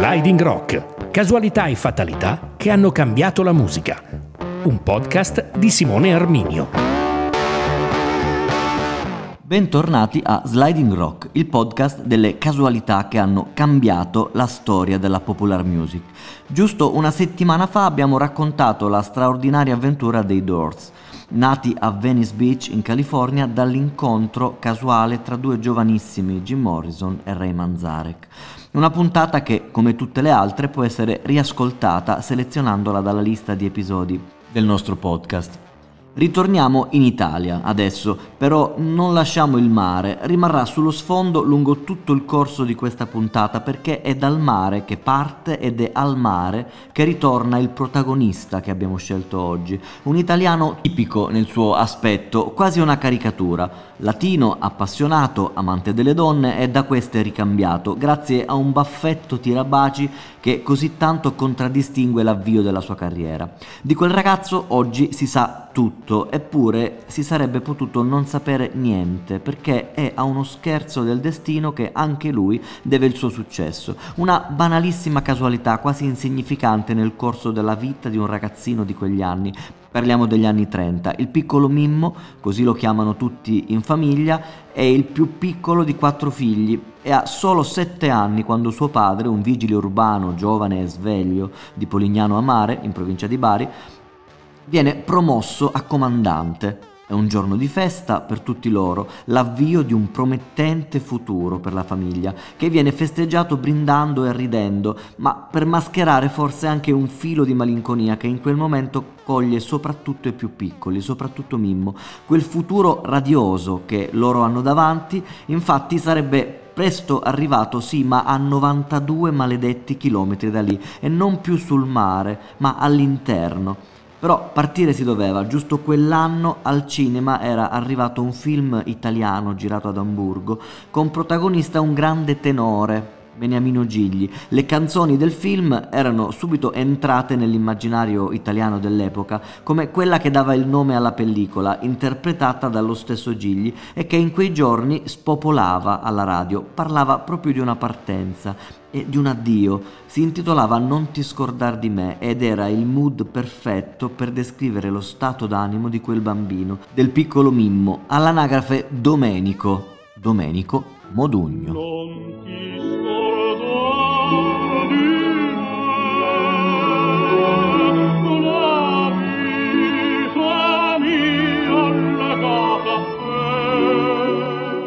Sliding Rock, casualità e fatalità che hanno cambiato la musica. Un podcast di Simone Arminio. Bentornati a Sliding Rock, il podcast delle casualità che hanno cambiato la storia della popular music. Giusto una settimana fa abbiamo raccontato la straordinaria avventura dei Doors nati a Venice Beach in California dall'incontro casuale tra due giovanissimi Jim Morrison e Ray Manzarek. Una puntata che, come tutte le altre, può essere riascoltata selezionandola dalla lista di episodi del nostro podcast. Ritorniamo in Italia adesso, però non lasciamo il mare, rimarrà sullo sfondo lungo tutto il corso di questa puntata perché è dal mare che parte ed è al mare che ritorna il protagonista che abbiamo scelto oggi, un italiano tipico nel suo aspetto, quasi una caricatura, latino, appassionato, amante delle donne e da queste ricambiato, grazie a un baffetto tirabaci che così tanto contraddistingue l'avvio della sua carriera. Di quel ragazzo oggi si sa tutto, eppure si sarebbe potuto non sapere niente, perché è a uno scherzo del destino che anche lui deve il suo successo. Una banalissima casualità, quasi insignificante nel corso della vita di un ragazzino di quegli anni. Parliamo degli anni 30. Il piccolo Mimmo, così lo chiamano tutti in famiglia, è il più piccolo di quattro figli e ha solo sette anni quando suo padre, un vigile urbano giovane e sveglio di Polignano a Mare, in provincia di Bari, viene promosso a comandante. È un giorno di festa per tutti loro, l'avvio di un promettente futuro per la famiglia, che viene festeggiato brindando e ridendo, ma per mascherare forse anche un filo di malinconia che in quel momento coglie soprattutto i più piccoli, soprattutto Mimmo. Quel futuro radioso che loro hanno davanti, infatti sarebbe presto arrivato, sì, ma a 92 maledetti chilometri da lì, e non più sul mare, ma all'interno. Però partire si doveva, giusto quell'anno al cinema era arrivato un film italiano girato ad Amburgo con protagonista un grande tenore, Beniamino Gigli. Le canzoni del film erano subito entrate nell'immaginario italiano dell'epoca come quella che dava il nome alla pellicola, interpretata dallo stesso Gigli e che in quei giorni spopolava alla radio, parlava proprio di una partenza e di un addio. Si intitolava Non ti scordar di me ed era il mood perfetto per descrivere lo stato d'animo di quel bambino, del piccolo Mimmo, all'anagrafe Domenico. Domenico Modugno.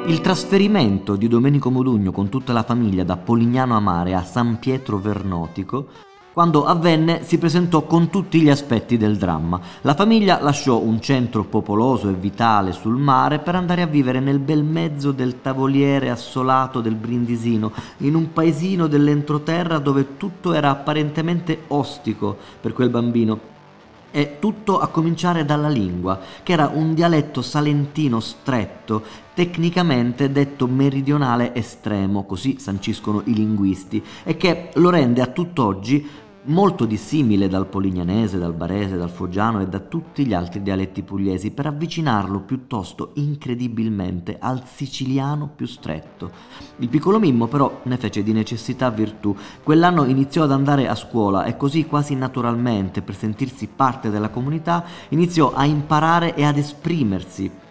Il trasferimento di Domenico Modugno con tutta la famiglia da Polignano a Mare a San Pietro Vernotico quando avvenne si presentò con tutti gli aspetti del dramma. La famiglia lasciò un centro popoloso e vitale sul mare per andare a vivere nel bel mezzo del tavoliere assolato del Brindisino, in un paesino dell'entroterra dove tutto era apparentemente ostico per quel bambino e tutto a cominciare dalla lingua, che era un dialetto salentino stretto, tecnicamente detto meridionale estremo, così sanciscono i linguisti, e che lo rende a tutt'oggi molto dissimile dal polignanese, dal barese, dal foggiano e da tutti gli altri dialetti pugliesi, per avvicinarlo piuttosto incredibilmente al siciliano più stretto. Il piccolo Mimmo però ne fece di necessità virtù. Quell'anno iniziò ad andare a scuola e così quasi naturalmente, per sentirsi parte della comunità, iniziò a imparare e ad esprimersi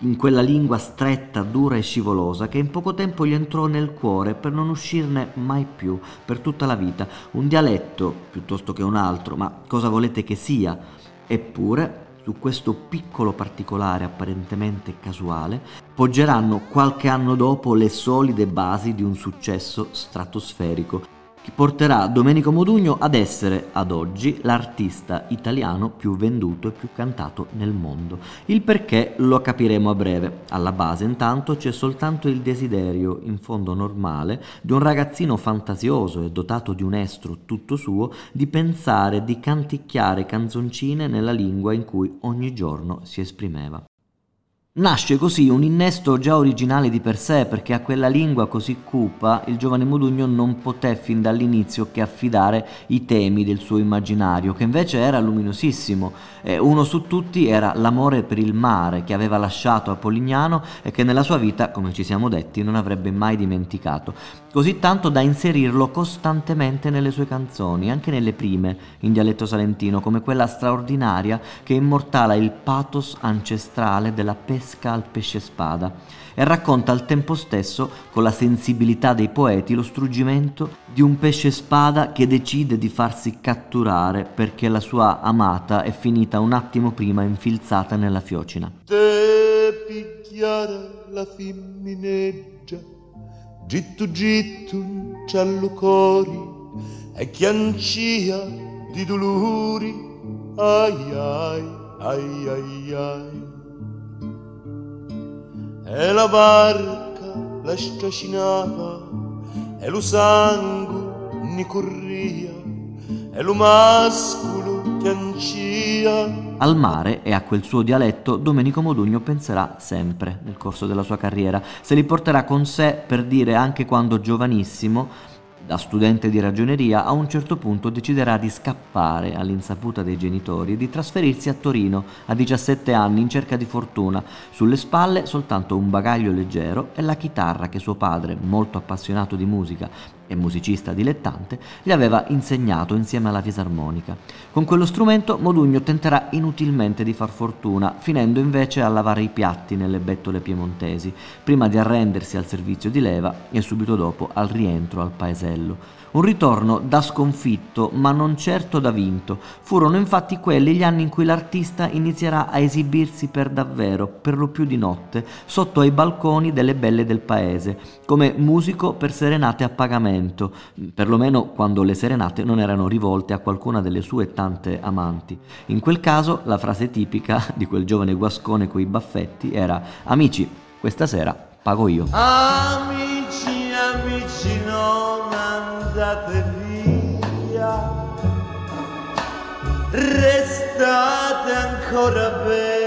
in quella lingua stretta, dura e scivolosa che in poco tempo gli entrò nel cuore per non uscirne mai più, per tutta la vita. Un dialetto piuttosto che un altro, ma cosa volete che sia? Eppure, su questo piccolo particolare apparentemente casuale, poggeranno qualche anno dopo le solide basi di un successo stratosferico porterà Domenico Modugno ad essere, ad oggi, l'artista italiano più venduto e più cantato nel mondo. Il perché lo capiremo a breve. Alla base, intanto, c'è soltanto il desiderio, in fondo normale, di un ragazzino fantasioso e dotato di un estro tutto suo, di pensare, di canticchiare canzoncine nella lingua in cui ogni giorno si esprimeva. Nasce così un innesto già originale di per sé, perché a quella lingua così cupa il giovane Modugno non poté fin dall'inizio che affidare i temi del suo immaginario, che invece era luminosissimo. Eh, uno su tutti era l'amore per il mare che aveva lasciato a Polignano e che nella sua vita, come ci siamo detti, non avrebbe mai dimenticato, così tanto da inserirlo costantemente nelle sue canzoni, anche nelle prime, in dialetto salentino, come quella straordinaria che immortala il pathos ancestrale della pesca al pesce spada e racconta al tempo stesso, con la sensibilità dei poeti, lo struggimento di un pesce spada che decide di farsi catturare perché la sua amata è finita un attimo prima infilzata nella fiocina. Te picchiare la femmineggia, gittu gittu ciallucori e chiancia di dolori, ai ai ai ai ai. E la barca la stracinava e lo sangue ne corria e lo mascolo che ancia al mare e a quel suo dialetto Domenico Modugno penserà sempre nel corso della sua carriera, se li porterà con sé per dire anche quando giovanissimo da studente di ragioneria, a un certo punto deciderà di scappare all'insaputa dei genitori e di trasferirsi a Torino a 17 anni in cerca di fortuna. Sulle spalle soltanto un bagaglio leggero e la chitarra che suo padre, molto appassionato di musica e musicista dilettante, gli aveva insegnato insieme alla fisarmonica. Con quello strumento Modugno tenterà inutilmente di far fortuna, finendo invece a lavare i piatti nelle bettole piemontesi, prima di arrendersi al servizio di leva e subito dopo al rientro al paesello. Un ritorno da sconfitto, ma non certo da vinto. Furono infatti quelli gli anni in cui l'artista inizierà a esibirsi per davvero, per lo più di notte, sotto ai balconi delle belle del paese, come musico per serenate a pagamento, perlomeno quando le serenate non erano rivolte a qualcuna delle sue tante amanti. In quel caso la frase tipica di quel giovane guascone coi baffetti era Amici, questa sera pago io. Amici, amici, non andate via, restate ancora per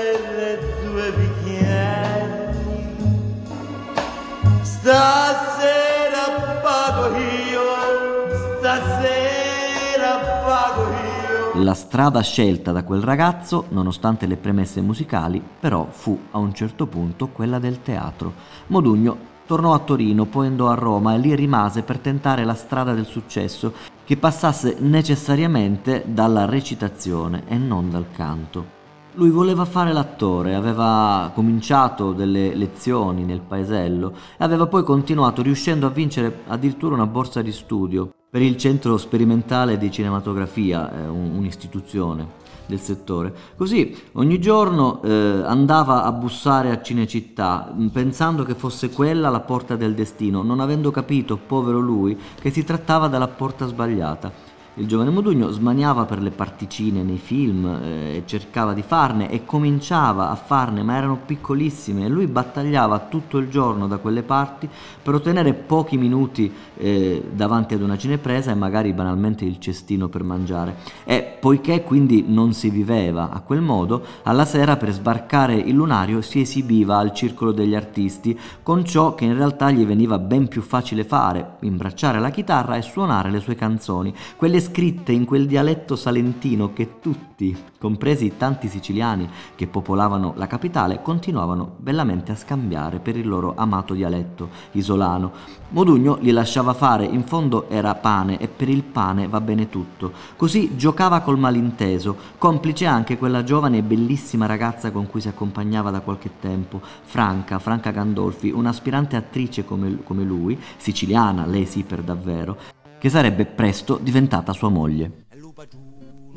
La strada scelta da quel ragazzo, nonostante le premesse musicali, però fu a un certo punto quella del teatro. Modugno tornò a Torino, poi andò a Roma e lì rimase per tentare la strada del successo che passasse necessariamente dalla recitazione e non dal canto. Lui voleva fare l'attore, aveva cominciato delle lezioni nel paesello e aveva poi continuato riuscendo a vincere addirittura una borsa di studio per il Centro Sperimentale di Cinematografia, eh, un'istituzione del settore. Così ogni giorno eh, andava a bussare a Cinecittà mm, pensando che fosse quella la porta del destino, non avendo capito, povero lui, che si trattava della porta sbagliata. Il giovane Modugno smaniava per le particine nei film eh, cercava di farne e cominciava a farne, ma erano piccolissime e lui battagliava tutto il giorno da quelle parti per ottenere pochi minuti eh, davanti ad una cinepresa e magari banalmente il cestino per mangiare. E poiché quindi non si viveva a quel modo, alla sera per sbarcare il lunario si esibiva al circolo degli artisti con ciò che in realtà gli veniva ben più facile fare, imbracciare la chitarra e suonare le sue canzoni, quelle scritte in quel dialetto salentino che tutti, compresi tanti siciliani che popolavano la capitale, continuavano bellamente a scambiare per il loro amato dialetto isolano. Modugno li lasciava fare, in fondo era pane e per il pane va bene tutto. Così giocava col malinteso, complice anche quella giovane e bellissima ragazza con cui si accompagnava da qualche tempo, Franca, Franca Gandolfi, un'aspirante attrice come, come lui, siciliana, lei sì per davvero, che sarebbe presto diventata sua moglie.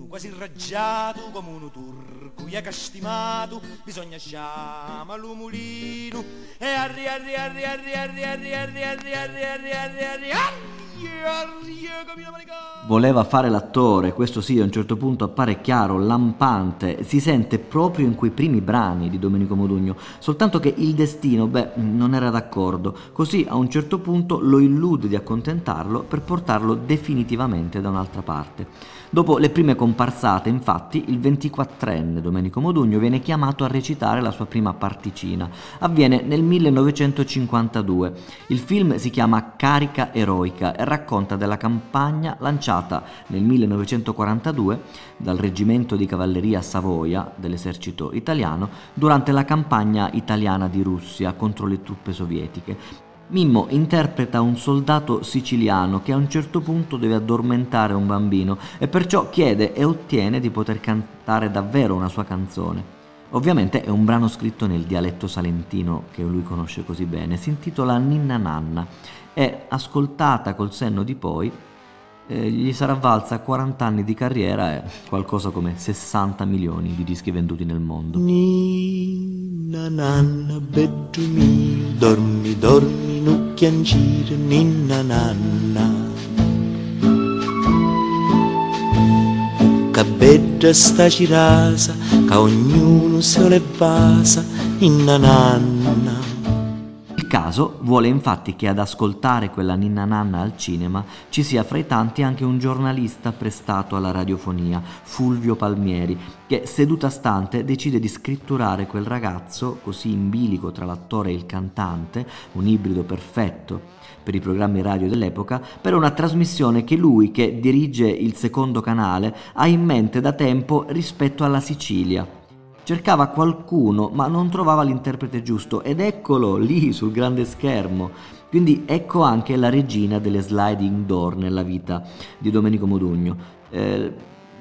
quasi irraggiato come un turco e castimato bisogna sciama lo mulino e arri arri arri arri arri arri arri arri arri arri arri arri Voleva fare l'attore, questo sì, a un certo punto appare chiaro, lampante, si sente proprio in quei primi brani di Domenico Modugno, soltanto che il destino, beh, non era d'accordo, così a un certo punto lo illude di accontentarlo per portarlo definitivamente da un'altra parte. Dopo le prime comparsate, infatti, il 24enne Domenico Modugno viene chiamato a recitare la sua prima particina. Avviene nel 1952. Il film si chiama Carica eroica racconta della campagna lanciata nel 1942 dal reggimento di cavalleria Savoia dell'esercito italiano durante la campagna italiana di Russia contro le truppe sovietiche Mimmo interpreta un soldato siciliano che a un certo punto deve addormentare un bambino e perciò chiede e ottiene di poter cantare davvero una sua canzone. Ovviamente è un brano scritto nel dialetto salentino che lui conosce così bene, si intitola Ninna Nanna e ascoltata col senno di poi eh, gli sarà valsa 40 anni di carriera e qualcosa come 60 milioni di dischi venduti nel mondo. Ninna nanna beddu mio, dormi, dormi, non chiangire, ninna nanna. Che bella sta cirasa, che ognuno se le basa, ninna nanna. Caso vuole infatti che ad ascoltare quella ninna nanna al cinema ci sia fra i tanti anche un giornalista prestato alla radiofonia, Fulvio Palmieri, che seduta stante decide di scritturare quel ragazzo, così in bilico tra l'attore e il cantante, un ibrido perfetto per i programmi radio dell'epoca, per una trasmissione che lui, che dirige il secondo canale, ha in mente da tempo rispetto alla Sicilia Cercava qualcuno, ma non trovava l'interprete giusto ed eccolo lì sul grande schermo. Quindi ecco anche la regina delle sliding door nella vita di Domenico Modugno. Eh,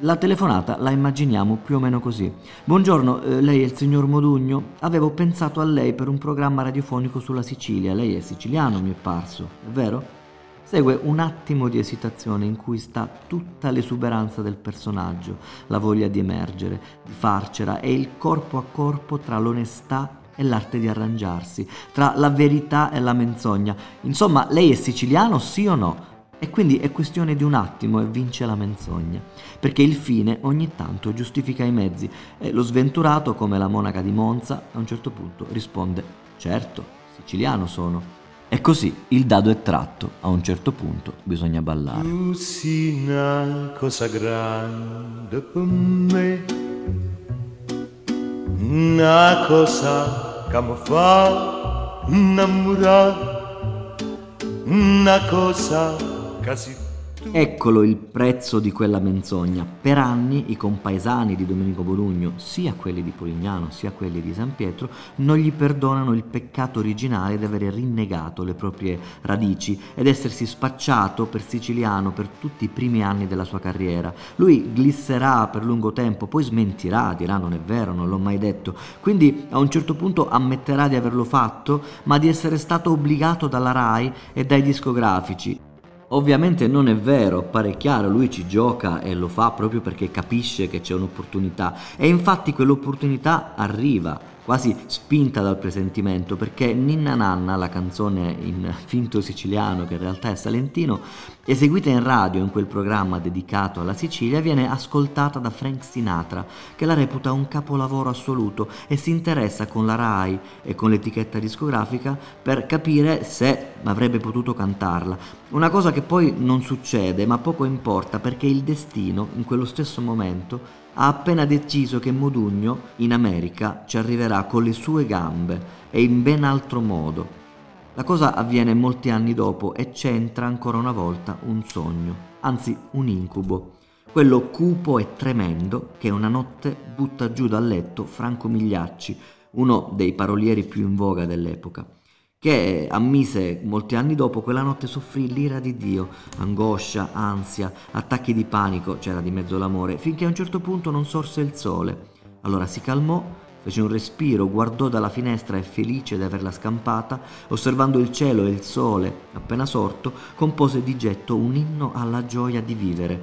la telefonata la immaginiamo più o meno così. Buongiorno, eh, lei è il signor Modugno? Avevo pensato a lei per un programma radiofonico sulla Sicilia. Lei è siciliano, mi è parso, è vero? Segue un attimo di esitazione in cui sta tutta l'esuberanza del personaggio, la voglia di emergere, di farcela e il corpo a corpo tra l'onestà e l'arte di arrangiarsi, tra la verità e la menzogna. Insomma, lei è siciliano, sì o no? E quindi è questione di un attimo e vince la menzogna, perché il fine ogni tanto giustifica i mezzi e lo sventurato, come la monaca di Monza, a un certo punto risponde, certo, siciliano sono. E così il dado è tratto, a un certo punto bisogna ballare. Tu sei una cosa grande per me, una cosa che fa innamorare, una cosa Eccolo il prezzo di quella menzogna. Per anni i compaesani di Domenico Bolugno, sia quelli di Polignano sia quelli di San Pietro, non gli perdonano il peccato originale di avere rinnegato le proprie radici ed essersi spacciato per siciliano per tutti i primi anni della sua carriera. Lui glisserà per lungo tempo, poi smentirà, dirà non è vero, non l'ho mai detto. Quindi a un certo punto ammetterà di averlo fatto, ma di essere stato obbligato dalla RAI e dai discografici Ovviamente non è vero, pare chiaro, lui ci gioca e lo fa proprio perché capisce che c'è un'opportunità. E infatti quell'opportunità arriva quasi spinta dal presentimento, perché Ninna Nanna, la canzone in finto siciliano che in realtà è salentino, eseguita in radio in quel programma dedicato alla Sicilia, viene ascoltata da Frank Sinatra, che la reputa un capolavoro assoluto e si interessa con la RAI e con l'etichetta discografica per capire se avrebbe potuto cantarla. Una cosa che poi non succede, ma poco importa, perché il destino, in quello stesso momento, ha appena deciso che Modugno in America ci arriverà con le sue gambe e in ben altro modo. La cosa avviene molti anni dopo e c'entra ancora una volta un sogno, anzi un incubo, quello cupo e tremendo che una notte butta giù dal letto Franco Migliacci, uno dei parolieri più in voga dell'epoca che ammise molti anni dopo quella notte soffrì l'ira di Dio, angoscia, ansia, attacchi di panico, c'era di mezzo l'amore, finché a un certo punto non sorse il sole. Allora si calmò, fece un respiro, guardò dalla finestra e felice di averla scampata, osservando il cielo e il sole appena sorto, compose di getto un inno alla gioia di vivere,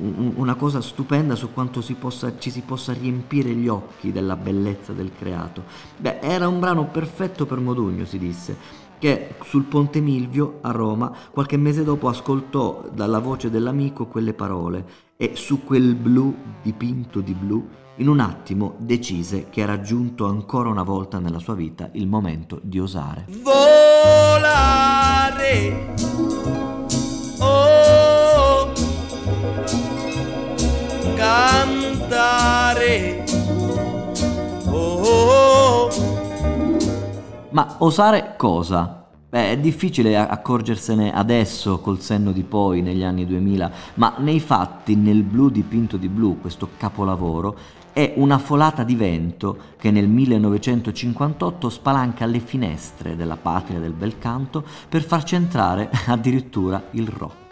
una cosa stupenda su quanto si possa, ci si possa riempire gli occhi della bellezza del creato. Beh, era un brano perfetto per Modugno, si disse. che sul Ponte Milvio a Roma qualche mese dopo ascoltò dalla voce dell'amico quelle parole e su quel blu dipinto di blu in un attimo decise che era giunto ancora una volta nella sua vita il momento di osare. Volare. Oh. Cantare. Oh. Ma osare cosa? Beh, è difficile accorgersene adesso col senno di poi, negli anni 2000, ma nei fatti, nel blu dipinto di blu, questo capolavoro, è una folata di vento che nel 1958 spalanca le finestre della patria del bel canto per far centrare addirittura il rock.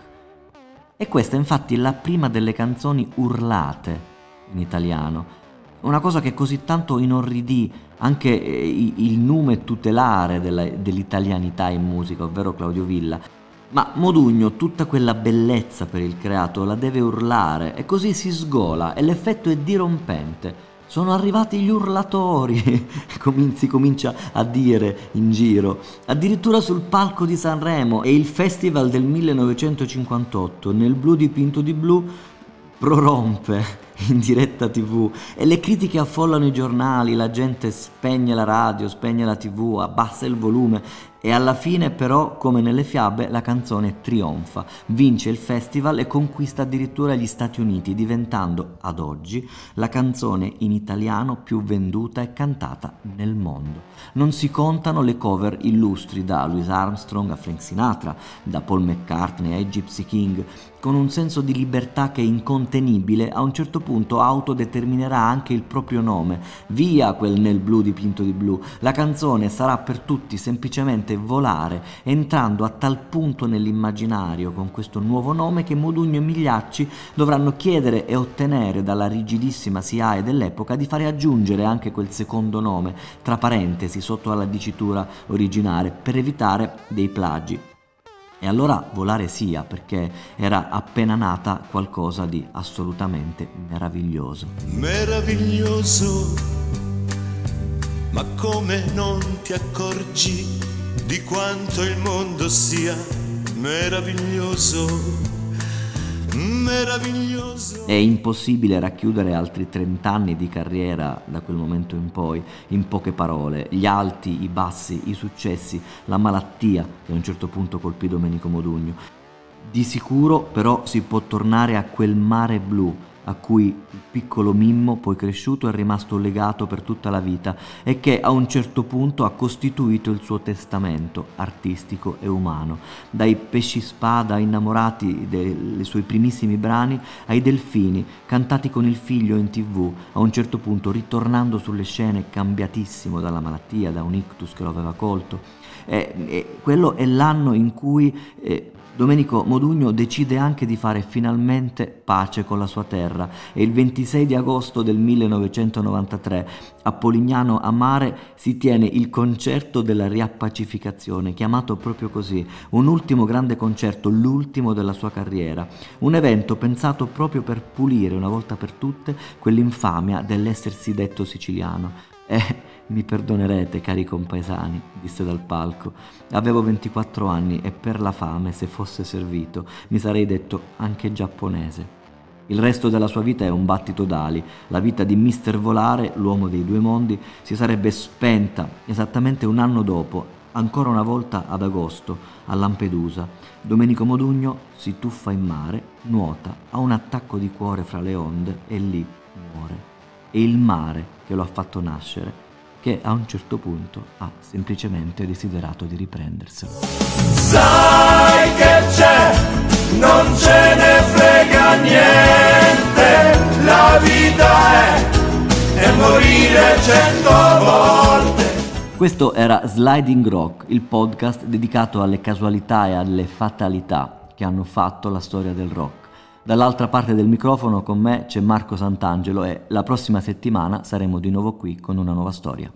E questa è infatti la prima delle canzoni urlate in italiano, una cosa che così tanto inorridì anche eh, il nome tutelare della, dell'italianità in musica, ovvero Claudio Villa. Ma Modugno tutta quella bellezza per il creato la deve urlare e così si sgola e l'effetto è dirompente. Sono arrivati gli urlatori, si comincia a dire in giro, addirittura sul palco di Sanremo e il festival del 1958 nel blu dipinto di blu prorompe in diretta tv e le critiche affollano i giornali, la gente spegne la radio, spegne la tv, abbassa il volume. E alla fine però, come nelle fiabe, la canzone trionfa, vince il festival e conquista addirittura gli Stati Uniti, diventando ad oggi la canzone in italiano più venduta e cantata nel mondo. Non si contano le cover illustri da Louis Armstrong a Frank Sinatra, da Paul McCartney ai Gypsy King, con un senso di libertà che è incontenibile, a un certo punto autodeterminerà anche il proprio nome. Via quel nel blu dipinto di blu. La canzone sarà per tutti semplicemente volare, entrando a tal punto nell'immaginario con questo nuovo nome che Modugno e Migliacci dovranno chiedere e ottenere dalla rigidissima SIAE dell'epoca di fare aggiungere anche quel secondo nome, tra parentesi, sotto alla dicitura originale, per evitare dei plagi. E allora volare sia, perché era appena nata qualcosa di assolutamente meraviglioso. Meraviglioso, ma come non ti accorgi di quanto il mondo sia meraviglioso? Meraviglioso. È impossibile racchiudere altri 30 anni di carriera da quel momento in poi in poche parole, gli alti, i bassi, i successi, la malattia che a un certo punto colpì Domenico Modugno. Di sicuro però si può tornare a quel mare blu a cui il piccolo Mimmo, poi cresciuto, è rimasto legato per tutta la vita e che a un certo punto ha costituito il suo testamento artistico e umano. Dai pesci spada innamorati dei suoi primissimi brani ai delfini cantati con il figlio in tv, a un certo punto ritornando sulle scene cambiatissimo dalla malattia, da un ictus che lo aveva colto. E, e quello è l'anno in cui eh, Domenico Modugno decide anche di fare finalmente pace con la sua terra e il 26 di agosto del 1993 a Polignano a Mare si tiene il concerto della riappacificazione, chiamato proprio così, un ultimo grande concerto, l'ultimo della sua carriera, un evento pensato proprio per pulire una volta per tutte quell'infamia dell'essersi detto siciliano. E mi perdonerete, cari compaesani, disse dal palco. Avevo 24 anni e per la fame, se fosse servito, mi sarei detto anche giapponese. Il resto della sua vita è un battito d'ali. La vita di Mister Volare, l'uomo dei due mondi, si sarebbe spenta esattamente un anno dopo, ancora una volta ad agosto, a Lampedusa. Domenico Modugno si tuffa in mare, nuota, ha un attacco di cuore fra le onde e lì muore. È il mare che lo ha fatto nascere che a un certo punto ha semplicemente desiderato di riprenderselo. Sai che c'è, non ce ne frega niente, la vita è, e morire cento volte. Questo era Sliding Rock, il podcast dedicato alle casualità e alle fatalità che hanno fatto la storia del rock. Dall'altra parte del microfono con me c'è Marco Sant'Angelo e la prossima settimana saremo di nuovo qui con una nuova storia.